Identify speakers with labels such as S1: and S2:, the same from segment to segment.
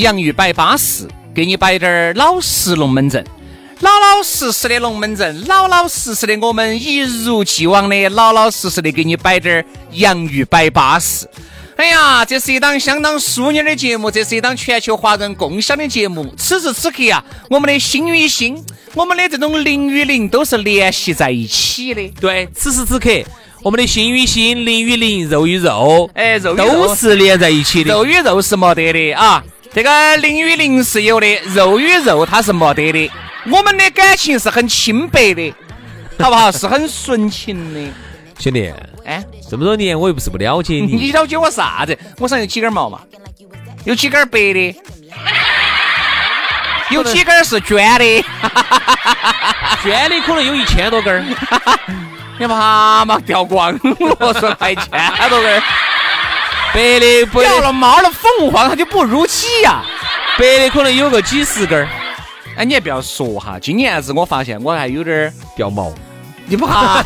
S1: 洋芋摆巴适，给你摆点儿老实龙门阵，老老实实的龙门阵，老老实实的我们一如既往的老老实实的给你摆点儿洋芋摆巴适。哎呀，这是一档相当淑女的节目，这是一档全球华人共享的节目。此时此刻啊，我们的心与心，我们的这种灵与灵都是联系在一起的。
S2: 对，此时此刻，我们的心与心，灵与灵，肉与肉，
S1: 哎，肉肉
S2: 都是连在一起的。
S1: 肉与肉是没得的啊。这个灵与灵是有的，肉与肉它是没得的。我们的感情是很清白的，好不好？是很纯情的。
S2: 兄弟，
S1: 哎，
S2: 这么多年我又不是不了解你，
S1: 你了解我啥子？我上有几根毛嘛？有几根白的，有几根是捐的，
S2: 捐的可能有一千多根儿。
S1: 你怕嘛？掉光了，说快一千多根儿。
S2: 白的不
S1: 掉了毛的凤凰，它就不如鸡呀。
S2: 白的可能有个几十根儿。
S1: 哎，你也不要说哈，今年子我发现我还有点儿
S2: 掉毛，
S1: 你不怕？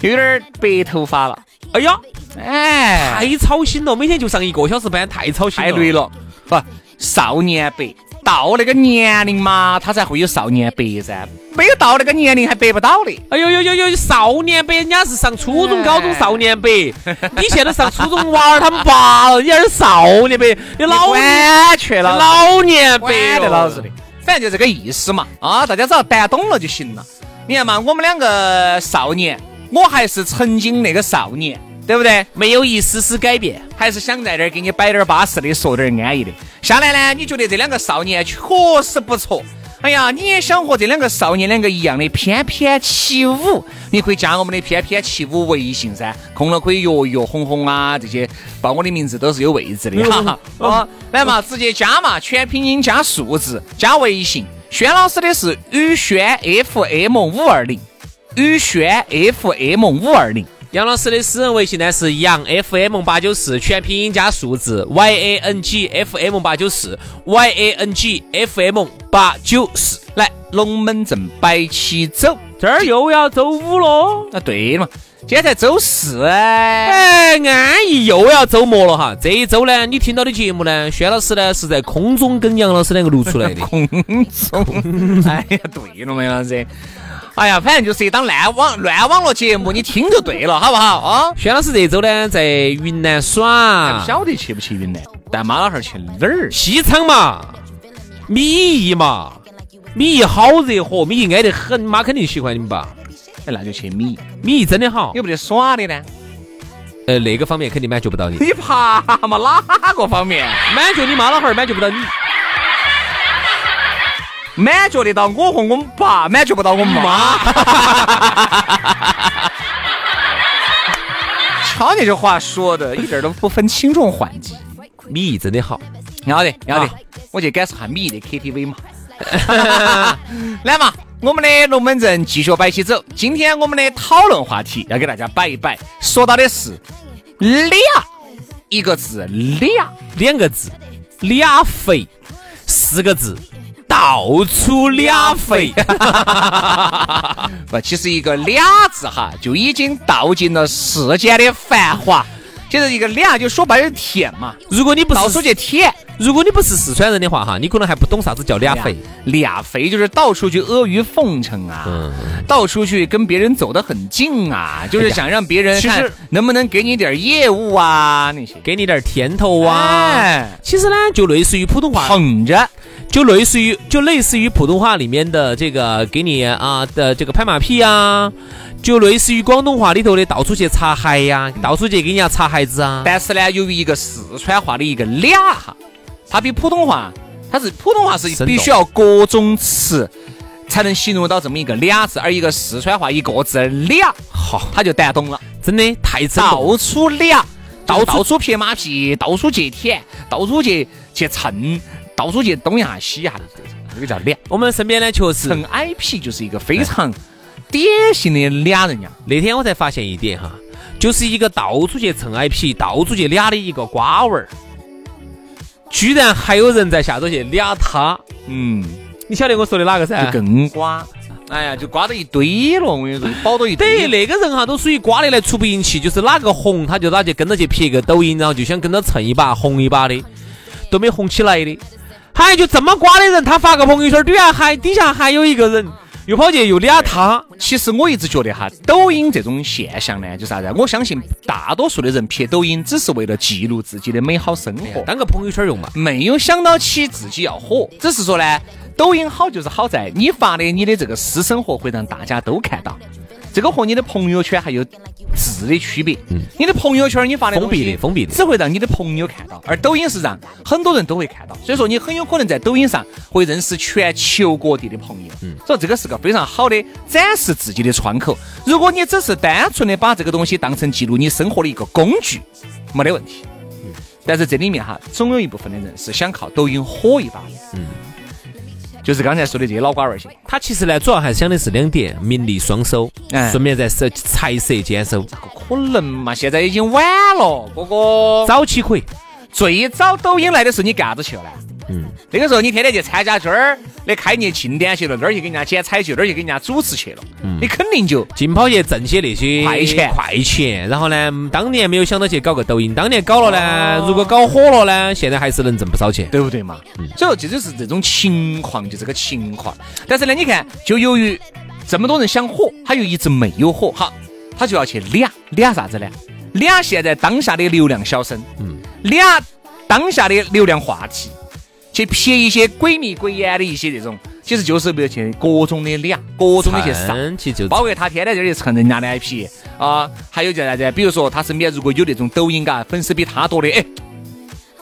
S1: 有点儿白头发了。
S2: 哎呀，
S1: 哎，
S2: 太操心了，每天就上一个小时班，太操心
S1: 太累了。不，少年白到那个年龄嘛，他才会有少年白噻。没有到那个年龄还白不到的。
S2: 哎呦呦呦呦，少年白，人家是上初中、高中少年白，你现在上初中娃儿他们爸了，你还是少年白，你老
S1: 完全了，
S2: 老年白
S1: 的老子的，反正就这个意思嘛。啊，大家只要谈懂了就行了。你看嘛，我们两个少年，我还是曾经那个少年，对不对？
S2: 没有一丝丝改变，
S1: 还是想在这儿给你摆点巴适的，说点安逸的。下来呢，你觉得这两个少年确实不错。哎呀，你也想和这两个少年两个一样的翩翩起舞？你可以加我们的翩翩起舞微信噻，空了可以约一约红红啊，这些报我的名字都是有位置的哈。哦，来嘛，直接加嘛，全拼音加数字加微信。轩老师的是宇轩 FM 五二零，宇轩 FM 五二零。
S2: 杨老师的私人微信呢是杨 FM 八九四，全拼音加数字 Y A N G F M 八九四 Y A N G F M 八九四。
S1: 来，龙门阵摆起走，
S2: 这儿又要周五喽。
S1: 啊，对了嘛，今天才周四
S2: 哎，哎，安逸又要周末了哈。这一周呢，你听到的节目呢，轩老师呢是在空中跟杨老师两个录出来的。
S1: 空中，哎呀，对了嘛，杨老师。哎呀，反正就是一档烂网乱网络节目，你听就对了，好不好啊？
S2: 轩老师这周呢在云南耍，
S1: 不晓得去不去云南，但妈老汉儿去哪儿？
S2: 西昌嘛，米易嘛，米易好热和，米易挨得很，妈肯定喜欢你们吧？
S1: 哎，那就去米易，
S2: 米易真的好。
S1: 有没得耍的呢？
S2: 呃，那个方面肯定满足不到你。
S1: 你怕嘛？哪个方面？
S2: 满足你妈老汉儿，满足不到你。
S1: 满足得到我和我们爸，满足不到我们妈。瞧你这话说的，一点都不分轻重缓急。
S2: 米易真的好，
S1: 要得要得，我去感受下米易的 KTV 嘛。来嘛，我们的龙门阵继续摆起走。今天我们的讨论话题要给大家摆一摆，说到的是俩一个字，俩
S2: 两个字，俩肥四个字。倒出俩肥，
S1: 不，其实一个俩字哈，就已经道尽了世间的繁华。其实一个俩就说白了舔嘛，
S2: 如果你不
S1: 到处
S2: 是
S1: 去舔。
S2: 如果你不是四川人的话哈，你可能还不懂啥子叫俩肥。
S1: 俩肥就是到处去阿谀奉承啊，
S2: 嗯
S1: 到处去跟别人走得很近啊，就是想让别人
S2: 其实
S1: 看能不能给你点业务啊那些。
S2: 给你点甜头啊！
S1: 哎
S2: 其实呢，就类似于普通话，
S1: 捧着，
S2: 就类似于就类似于普通话里面的这个给你啊的这个拍马屁啊，就类似于广东话里头的到处去擦鞋呀、到处去给人家擦鞋子啊。
S1: 但是呢，由于一个四川话的一个俩哈，它比普通话，它是普通话是必须要各种词才能形容到这么一个俩字，而一个四川话一个字俩，
S2: 好，
S1: 他就单懂了，
S2: 真的太生动。
S1: 到处俩，到
S2: 到处
S1: 到处撇马屁，到处去舔，到处去去蹭，到处去东一下西一下的这个叫俩。
S2: 我们身边呢，确实
S1: 蹭 IP 就是一个非常典型的俩人呀。
S2: 那天我才发现一点哈，就是一个到处去蹭 IP、到处去俩的一个瓜娃儿，居然还有人在下头去俩他。
S1: 嗯，
S2: 你晓得我说的哪个噻？
S1: 就更瓜。哎呀，就瓜到一堆了，我跟你说，包到一堆
S2: 等于。那个人哈，都属于瓜的来出不赢气，就是哪个红他就哪去跟着去拍个抖音，然后就想跟着蹭一把红一把的，都没红起来的。还就这么瓜的人，他发个朋友圈，居然还底下还有一个人又跑去又俩他，
S1: 其实我一直觉得哈，抖音这种现象呢，就是啥子？我相信大多数的人拍抖音只是为了记录自己的美好生活，
S2: 当个朋友圈用嘛。
S1: 没有想到起自己要火，只是说呢，抖音好就是好在你发的你的这个私生活会让大家都看到，这个和你的朋友圈还有质的区别。嗯你的朋友圈你发的
S2: 封闭的封闭的
S1: 只会让你的朋友看到，而抖音是让很多人都会看到，所以说你很有可能在抖音上会认识全球各地的朋友。嗯所以这个是个非常好的展示自己的窗口。如果你只是单纯的把这个东西当成记录你生活的一个工具，没得问题。但是这里面哈，总有一部分的人是想靠抖音火一把的。嗯，就是刚才说的这些老瓜儿些。
S2: 他其实呢，主要还想的是两点：名利双收，
S1: 哎
S2: 顺便再是财色兼收，
S1: 可能嘛？现在已经晚了，哥哥。
S2: 早期可以。
S1: 最早抖音来的时候，你干啥子去了呢？嗯，那个时候你天天去参加这儿的开业庆典去了，那儿去给人家剪彩去，那儿去给人家主持去了，你肯定就
S2: 尽跑去挣些那些
S1: 快钱
S2: 快钱，然后呢，当年没有想到去搞个抖音，当年搞了呢，如果搞火了呢，现在还是能挣不少钱。
S1: 对不对嘛？所以说这就是这种情况，就这个情况。但是呢，你看，就由于这么多人想火，他又一直没有火，好，他就要去俩俩啥子呢？俩现在当下的流量小生，嗯，俩当下的流量话题，去撇一些鬼迷鬼眼的一些这种，其实就是为了去各种的俩，各种的去上。
S2: 其实就
S1: 包括他天天在这里蹭人家的 IP 啊，还有叫啥子？比如说他身边如果有那种抖音嘎粉丝比他多的，哎，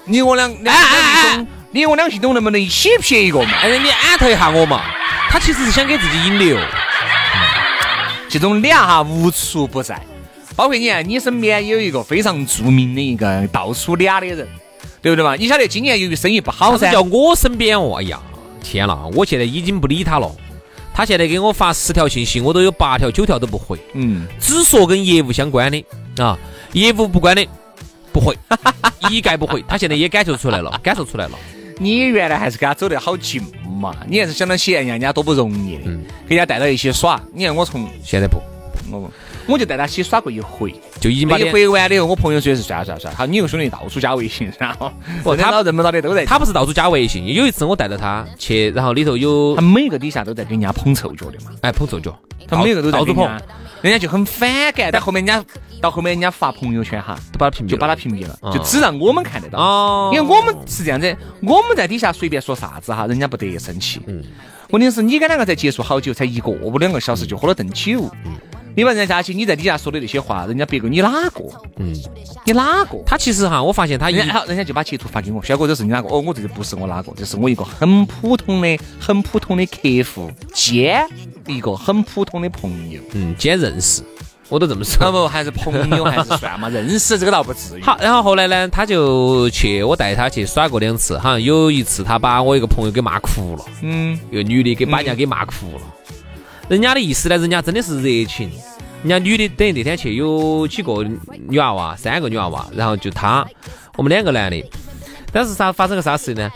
S1: 你我俩两两系统，你我两系统能不能一起撇一个嘛？
S2: 哎，你安特一下我嘛，他其实是想给自己引流。
S1: 这种俩哈无处不在，包括你看你身边有一个非常著名的一个到处俩的人，对不对嘛？你晓得今年由于生意不好噻，
S2: 叫我身边哦，哎呀，天呐，我现在已经不理他了。他现在给我发十条信息，我都有八条九条都不回，
S1: 嗯，
S2: 只说跟业务相关的啊，业务不关的不回，一概不回。他现在也感受出来了，感受出来了。
S1: 你原来还是跟他走得好近嘛，你还是想到起人家人家多不容易的，
S2: 嗯
S1: 给人家带到一起耍。你看我从
S2: 现在不，
S1: 我我就带他一起耍过一回。
S2: 就已经把
S1: 回完了以后，我朋友说是算了算了算了，好，你有兄弟到处加微信，然后
S2: 不他
S1: 认到认不到的都在。
S2: 他不是到处加微信。有一次我带着他去，然后里头有
S1: 他每个底下都在给人家捧臭脚的嘛，
S2: 哎捧臭脚，
S1: 他每个都在
S2: 到处捧
S1: 人家，，就很反感。但后面人家到后面人家发朋友圈哈，
S2: 都把他屏蔽，
S1: 就把他屏蔽了，
S2: 哦
S1: 就只让我们看得到。
S2: 哦，
S1: 因为我们是这样子，我们在底下随便说啥子哈，人家不得生气。
S2: 嗯
S1: 问题是你跟两个才接触好久，才一个不两个小时就喝了顿酒。
S2: 嗯
S1: 你把人家加起，你在底下说的那些话，人家别个你哪个？
S2: 嗯，
S1: 你哪个？
S2: 他其实哈，我发现他一
S1: 人好，人家就把截图发给我，轩哥，这是你哪个？哦，我这个不是我哪个，这是我一个很普通的、很普通的客户兼一个很普通的朋友。
S2: 嗯，兼认识，我都这么
S1: 那
S2: 说。
S1: 不还是朋友还是算嘛？认识这个倒不至于。
S2: 好，然后后来呢，他就去我带他去耍过两次，好像有一次他把我一个朋友给骂哭了，
S1: 嗯，
S2: 一个女的给把人家给骂哭了。人家的意思呢，人家真的是热情。人家女的等于那天去有几个女娃娃，三个女娃娃，然后就他，我们两个男的。但是啥发生个啥事呢？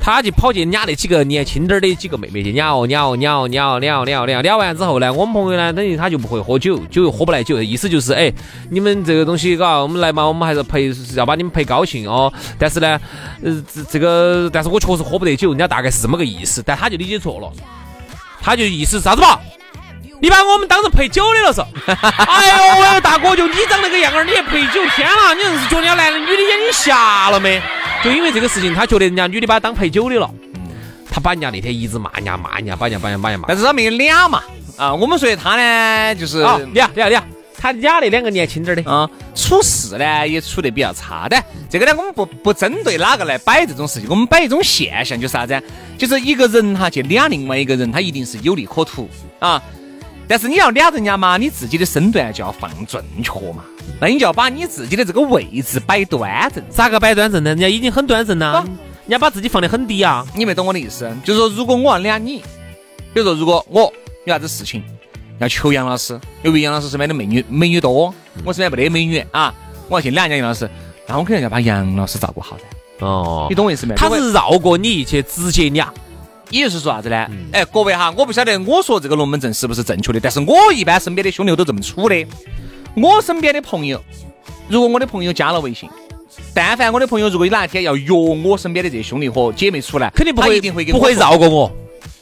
S2: 他就跑去撵那几个年轻点儿的几个妹妹去撵哦撵哦撵哦撵哦撵哦撵哦撵哦撵完之后呢，我们朋友呢，等于他就不会喝酒，酒又喝不来酒，意思就是哎，你们这个东西嘎，我们来嘛，我们还是陪要把你们陪高兴哦。但是呢，呃，这这个，但是我确实喝不得酒，人家大概是这么个意思，但他就理解错了，他就意思啥子嘛？你把我们当成陪酒的了是？哎呦喂，大哥，就你长那个样儿，你还陪酒？天啦，你硬是觉得人家男的女的眼睛瞎了没？就因为这个事情，他觉得人家女的把他当陪酒的了。他把人家那天一直骂人家骂人家，把人家把人家把人家骂。
S1: 但是他没俩嘛。啊，我们说他呢，就是
S2: 俩俩俩，他俩那两个年轻点的
S1: 啊，处事呢也处得比较差的。这个呢，我们不不针对哪个来摆这种事情，我们摆一种现象，就是啥子？就是一个人哈去俩另外一个人，他一定是有利可图啊。但是你要俩人家嘛，你自己的身段就要放正确嘛，那你就要把你自己的这个位置摆端正。
S2: 咋个摆端正呢？人家已经很端正了，人家把自己放得很低啊。
S1: 你没懂我的意思？就是说，如果我要俩你，比如说，如果我有啥子事情要求杨老师，因为杨老师身边的美女美女多，我身边没得美女啊，我要去俩人家杨老师，那我肯定要把杨老师照顾好噻。哦，你懂我意思没？
S2: 他是绕过你去直接俩。
S1: 也就是说啥子呢？哎，各位哈，我不晓得我说这个龙门阵是不是正确的，但是我一般身边的兄弟都这么处的。我身边的朋友，如果我的朋友加了微信，但凡我的朋友如果有哪一天要约我身边的这些兄弟和姐妹出来，
S2: 肯定不会
S1: 一定会给
S2: 不会绕过我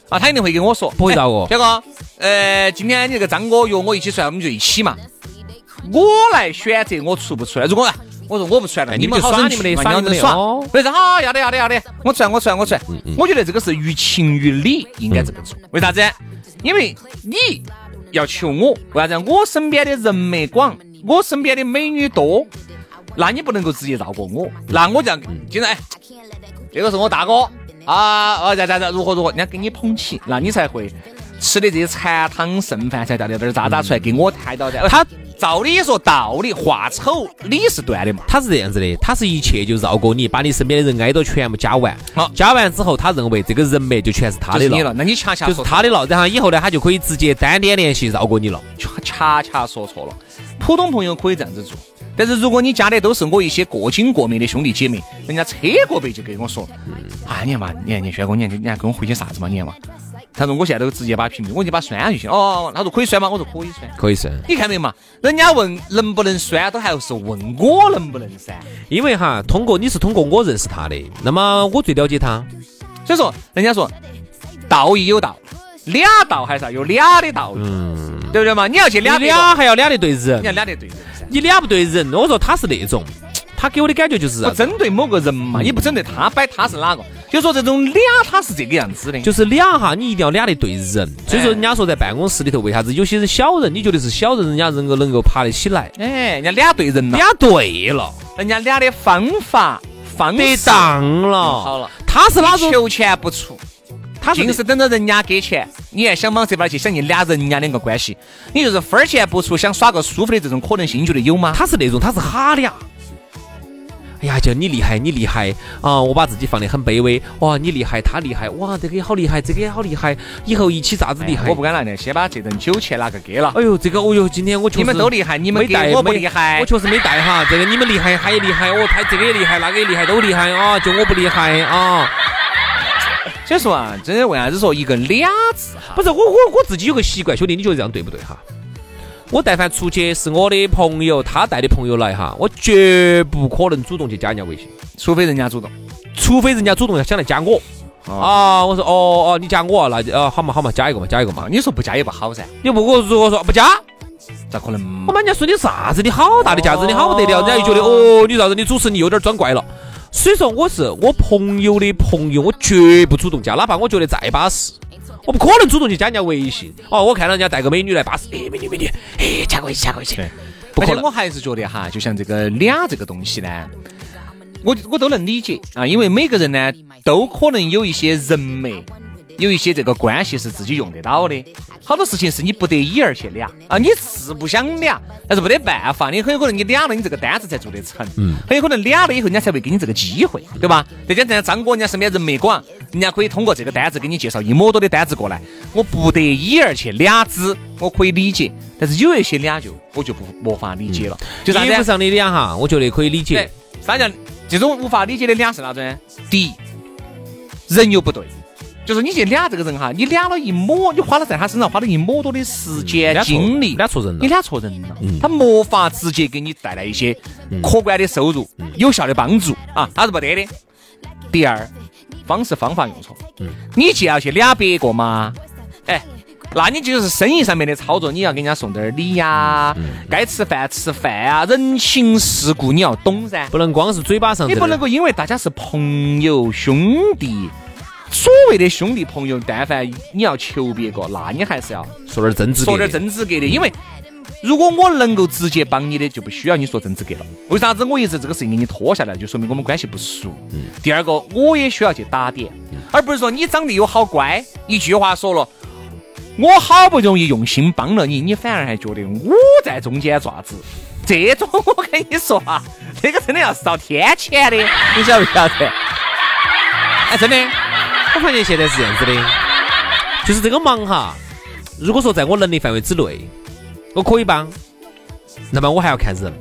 S1: 啊，他一定会跟我说，
S2: 不会绕过。
S1: 表哥，呃，今天你这个张哥约我一起出来，我们就一起嘛。我来选择我出不出来，如果。我说我不出来了，
S2: 你们
S1: 好
S2: 耍你们的，耍你们的耍。
S1: 为啥？好，要得要得要得，我出来我出来我出来。我觉得这个是于情于理应该这么做。为啥子？因为你要求我，为啥子？我身边的人脉广，我身边的美女多，那你不能够直接绕过我，那我就要经常哎，这个是我大哥啊，哦咋咋咋如何如何，人家给你捧起，那你才会吃的这些残汤剩饭才掉点点渣渣出来给我抬到的。他。照理说，道理话丑理是断的嘛。
S2: 他是这样子的，他是一切就绕过你，把你身边的人挨到全部加完。好，加完之后，他认为这个人脉就全是他的
S1: 了。那你恰恰
S2: 就是他的了，然后以后呢，他就可以直接单点联系绕过你了。
S1: 恰恰说错了，普通朋友可以这样子做，但是如果你加的都是我一些过亲过面的兄弟姐妹，人家车过背就跟我说，啊，你看嘛，你看你轩哥，你看你还跟我回些啥子嘛，你看嘛。他说：“我现在都直接把屏蔽，我就把删下就行。”哦，他说可以删吗？我说可以删，
S2: 可以删。
S1: 你看没嘛？人家问能不能删，都还是问我能不能删。
S2: 因为哈，通过你是通过我认识他的，那么我最了解他。
S1: 所以说，人家说道义有道，俩道还是要有俩的道理，嗯，对不对嘛？你要去俩
S2: 俩还要俩的对人，
S1: 你要俩的对人，
S2: 你俩不对人，我说他是那种。他给我的感觉就是
S1: 不针对某个人嘛，也不针对他摆他是哪个，就说这种俩他是这个样子的，
S2: 就是俩哈，你一定要俩的对人。所以说人家说在办公室里头，为啥子有些人小人，你觉得是小人，人家能够能够爬得起来？
S1: 哎，人家俩对人了，
S2: 俩对了，
S1: 人家俩的方法方
S2: 得当了，
S1: 好了。
S2: 他是哪种
S1: 求钱不出，他硬是等着人家给钱，你还想往这边去想你俩人家两个关系，你就是分钱不出，想耍个舒服的这种可能性，你觉得有吗？
S2: 他是那种，他是哈俩。哎呀，就你厉害，你厉害啊！我把自己放得很卑微。哇，你厉害，他厉害。哇，这个也好厉害，这个也好厉害。以后一起咋子厉害？
S1: 我不敢来的，先把这顿酒钱拿个给了。
S2: 哎呦，这个，哦呦，今天我确实
S1: 你们都厉害，你们
S2: 没带，
S1: 我不厉害。
S2: 我确实没带哈。这个你们厉害，他也厉害。哦，他这个也厉害，那个也厉害，都厉害啊！就我不厉害啊。
S1: 所以说啊，真的为啥子说一个俩字哈？
S2: 不是我，我我自己有个习惯，兄弟，你觉得这样对不对哈？我但凡出去是我的朋友，他带的朋友来哈，我绝不可能主动去加人家微信，
S1: 除非人家主动，
S2: 除非人家主动要想来加我。啊，我说哦哦，你加我，那就啊好嘛好嘛，加一个嘛，加一个嘛。
S1: 你说不加也不好噻。
S2: 你不我如果说不加，
S1: 咋可能？
S2: 我们人家说你啥子？你好大的架子，你好不得了，人家就觉得哦，你啥子？你主持你有点装怪了。所以说我是我朋友的朋友，我绝不主动加，哪怕我觉得再巴适。我不可能主动去加人家微信哦，我看到人家带个美女来巴适，哎，美女美女，哎，加个微信加个微信。
S1: 不过我还是觉得哈，就像这个俩这个东西呢，我我都能理解啊，因为每个人呢都可能有一些人脉。有一些这个关系是自己用得到的，好多事情是你不得已而去俩啊，你是不想俩，但是没得办法，你很有可能你俩了，你这个单子才做得成，嗯，很有可能俩了以后，人家才会给你这个机会，对吧？再加上张哥，人家身边人脉广，人家可以通过这个单子给你介绍一模多的单子过来，我不得已而去俩子，我可以理解，但是有一些俩就我就不没法理解了，就
S2: 衣服上的俩哈，我觉得可以理解，
S1: 啥叫这种无法理解的俩是哪种？第一。人又不对。就是你去俩这个人哈，你俩了一抹，你花了在他身上花了一抹多的时间精力，
S2: 俩错人了，
S1: 你俩错人了。他没法直接给你带来一些可观的收入、有效的帮助啊，他是不得的。第二，方式方法用错。你既要去俩别个嘛，哎，那你就是生意上面的操作，你要给人家送点礼呀，该吃饭吃饭啊，人情世故你要懂噻，
S2: 不能光是嘴巴上。
S1: 你不能够因为大家是朋友兄弟。所谓的兄弟朋友，但凡你要求别个，那你还是要
S2: 说点真资
S1: 说点真资格的。因为如果我能够直接帮你的，就不需要你说真资格了。为啥子我一直这个事情给你拖下来，就说明我们关系不熟。嗯。第二个，我也需要去打点，而不是说你长得又好乖，一句话说了，我好不容易用心帮了你，你反而还觉得我在中间爪子。这种我跟你说啊，这个真的要是遭天谴的，你晓不晓得？哎，真的。
S2: 我发现现在是这样子的，就是这个忙哈，如果说在我能力范围之内，我可以帮，那么我还要看人。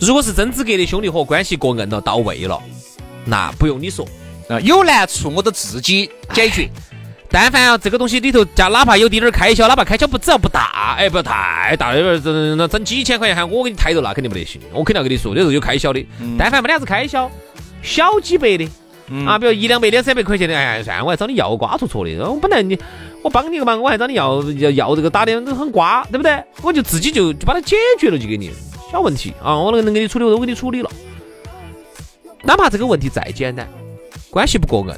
S2: 如果是真资格的兄弟伙，关系过硬了，到位了，那不用你说，
S1: 啊，有难处我都自己解决。
S2: 但凡啊这个东西里头加，哪怕有滴点儿开销，哪怕开销不只要不大，哎，不要太大，那整那整几千块钱喊我给你抬着，那肯定不得行。我肯定要跟你说，这是有开销的。但凡没得啥子开销，小几百的。啊，比如一两百、两三百块钱的，哎，算我还找你要瓜戳戳的。我本来你，我帮你个忙，我还找你要要要这个打的都很瓜，对不对？我就自己就就把它解决了，就给你小问题啊，我能能给你处理，我都给你处理了。哪怕这个问题再简单，关系不过硬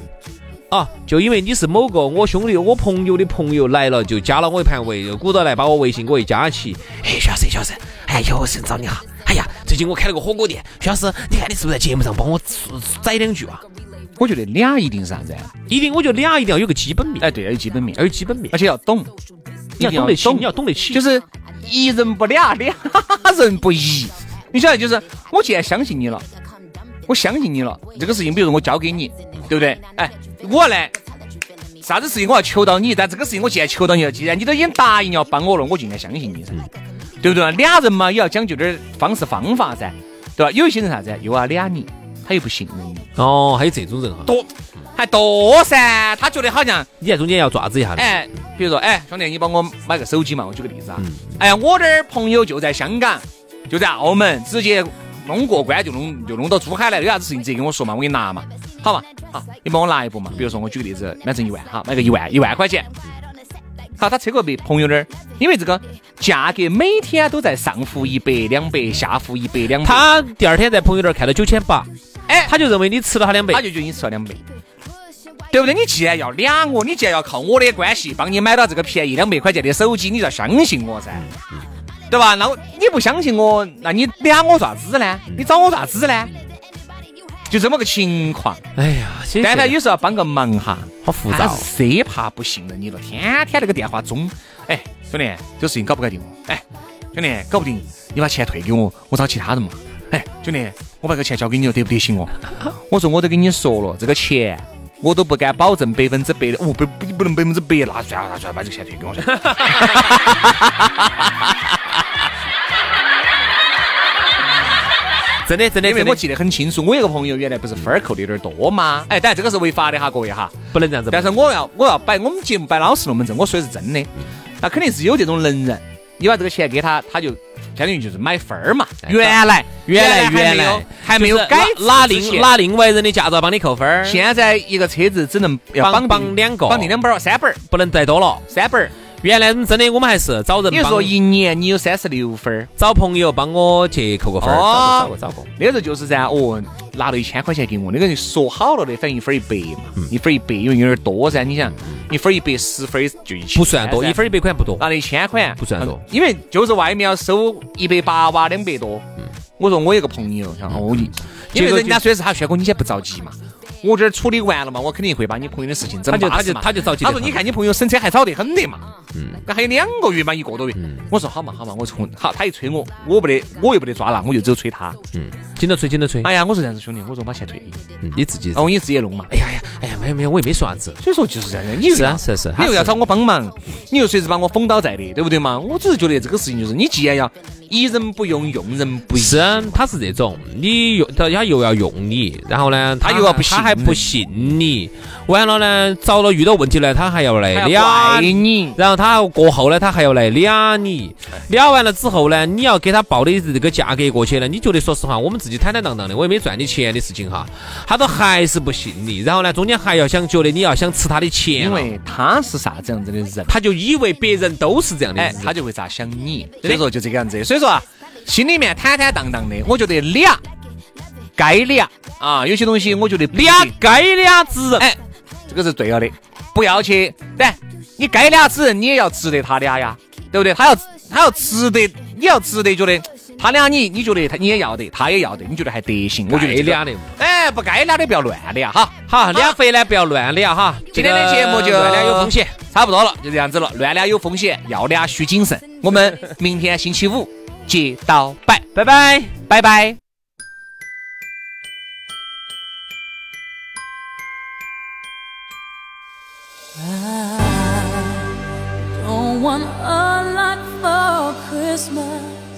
S2: 啊，就因为你是某个我兄弟、我朋友的朋友来了，就加了我一盘微，鼓捣来把我微信给我一加起。哎，徐老师，徐老师，哎，有事找你哈。哎呀，最近我开了个火锅店，徐老师，你看你是不是在节目上帮我宰两句啊？
S1: 我觉得俩一定是啥子？
S2: 一定，我觉得俩一定要有个基本面。
S1: 哎，对，要有基本面，
S2: 要有基本面，
S1: 而且要懂，
S2: 你要懂得起，你要懂得起。
S1: 就是一人不俩，俩 人不一。你晓得，就是我既然相信你了，我相信你了，这个事情，比如说我交给你，对不对？哎，我呢，啥子事情我要求到你，但这个事情我既然求到你了，既然你都已经答应要帮我了，我就应该相信你噻，对不对？俩人嘛，也要讲究点方式方法噻，对吧？有一些人啥子，又要俩你。他又不信任你
S2: 哦，还有这种人哈，
S1: 多还多噻。他觉得好像
S2: 你在中间要爪子一下
S1: 的。哎，比如说，哎，兄弟，你帮我买个手机嘛？我举个例子啊。哎呀，我这儿朋友就在香港，就在澳门，直接弄过关就弄就弄到珠海来，有啥子事情直接跟我说嘛，我给你拿嘛，好嘛？好，你帮我拿一部嘛。比如说，我举个例子，买成一万哈，买个一万一万块钱。好，他车过被朋友那儿，因为这个价格每天都在上浮一百两百，下浮一百两百。
S2: 他第二天在朋友那儿看到九千八。哎，他就认为你吃了他两倍，
S1: 他就觉得你吃了两倍，对不对？你既然要俩我，你既然要靠我的关系帮你买到这个便宜两百块钱的手机，你就要相信我噻，对吧？那我你不相信我，那你俩我咋子呢？你找我咋子呢？就这么个情况。
S2: 哎呀，
S1: 但凡有时候要帮个忙哈，
S2: 好复杂。
S1: 生怕不信任你了，天天那个电话中，哎，兄弟，这事情搞不搞定？哎，兄弟，搞不定，你把钱退给我，我找其他人嘛。哎，兄弟，我把这个钱交给你了，得不得行哦？我说我都跟你说了，这个钱我都不敢保证百分之百的，哦，不不不能百分之百，那算了，那算了，把这个钱退给我。
S2: 真的 真的，
S1: 因为我记得很清楚，我有个朋友原来不是分儿扣的有点多吗？哎，当然这个是违法的哈，各位哈，
S2: 不能这样子。
S1: 但是我要我要摆我们节目摆老实龙门阵，我说的是真的，那肯定是有这种能人，你把这个钱给他，他就。相当于就是买分儿嘛，原来
S2: 原来
S1: 原来还没有改
S2: 拿另拿另外人的驾照帮你扣分儿。
S1: 现在一个车子只能要绑
S2: 绑两个，
S1: 绑定两本儿三本儿，
S2: 不能再多了，
S1: 三本儿。
S2: 原来真的我们还是找人。
S1: 比如说一年你有三十六分儿，
S2: 找朋友帮我去扣个分儿，找过找过。
S1: 那时候就是噻，哦，拿了一千块钱给我，那个人说好了的，反正一分一百嘛，一分一百因为有点多噻，你想。一分一百，十分就一千，
S2: 不算多。一分一百块不多，
S1: 拿了一千块，
S2: 不算多。
S1: 因为就是外面要收一百八哇，两百多。我说我有个朋友，像哦你，因为人家虽然是他，轩哥你先不着急嘛。我这儿处理完了嘛，我肯定会把你朋友的事情整
S2: 他就他就他就着急。
S1: 他说你看你朋友审车还早得很的嘛，嗯，那还有两个月嘛，一个多月。我说好嘛好嘛，我从好，他一催我，我不得我又不得抓了，我就只有催他。
S2: 嗯，紧着催紧着催。
S1: 哎呀，我说这样子兄弟，我说把钱退给
S2: 你，你自己
S1: 哦，你自己弄嘛。
S2: 哎呀呀，哎呀没有没有，我也没说啥子。
S1: 所以说就是这样的，你
S2: 是啊是是，
S1: 你又要找我帮忙，你又随时把我封倒在的，对不对嘛？我只是觉得这个事情就是，你既然要疑人不用，用人不疑。
S2: 是，他是这种，你用他他又要用你，然后呢，
S1: 他又要不信
S2: 他还不信你，完了呢，遭了遇到问题呢，他还要来
S1: 还要
S2: 俩
S1: 怪你
S2: 然后他过后呢，他还要来俩你，俩完了之后呢，你要给他报的这个价格过去呢，你觉得说实话，我们自己坦坦荡荡的，我也没赚你钱的事情哈，他都还是不信你，然后呢，中间还要想觉得你要想吃他的钱，
S1: 因为他是啥子样子的人，
S2: 他就以为别人都是这样的人，，
S1: 哎他就会咋想你。所以说就这个样子。所以说啊，心里面坦坦荡荡的，我觉得俩该俩啊，有些东西我觉得不
S2: 俩
S1: 对
S2: 该俩之人，
S1: 哎，这个是对了的，不要去，对，你该俩子人，你也要值得他俩呀，对不对？他要他要值得，你要值得觉得他俩你你觉得他你也要得，他也要得，你觉得还得行？我觉得
S2: 俩得，
S1: 哎，不该俩的不要乱俩哈，
S2: 好，俩回呢不要乱俩哈。
S1: 今天的节目就
S2: 俩有风险，
S1: 差不多了，就这样子了，乱俩有风险，要俩需谨慎。我们明天星期五接到拜，
S2: 拜拜，
S1: 拜拜。Don't want a lot for Christmas.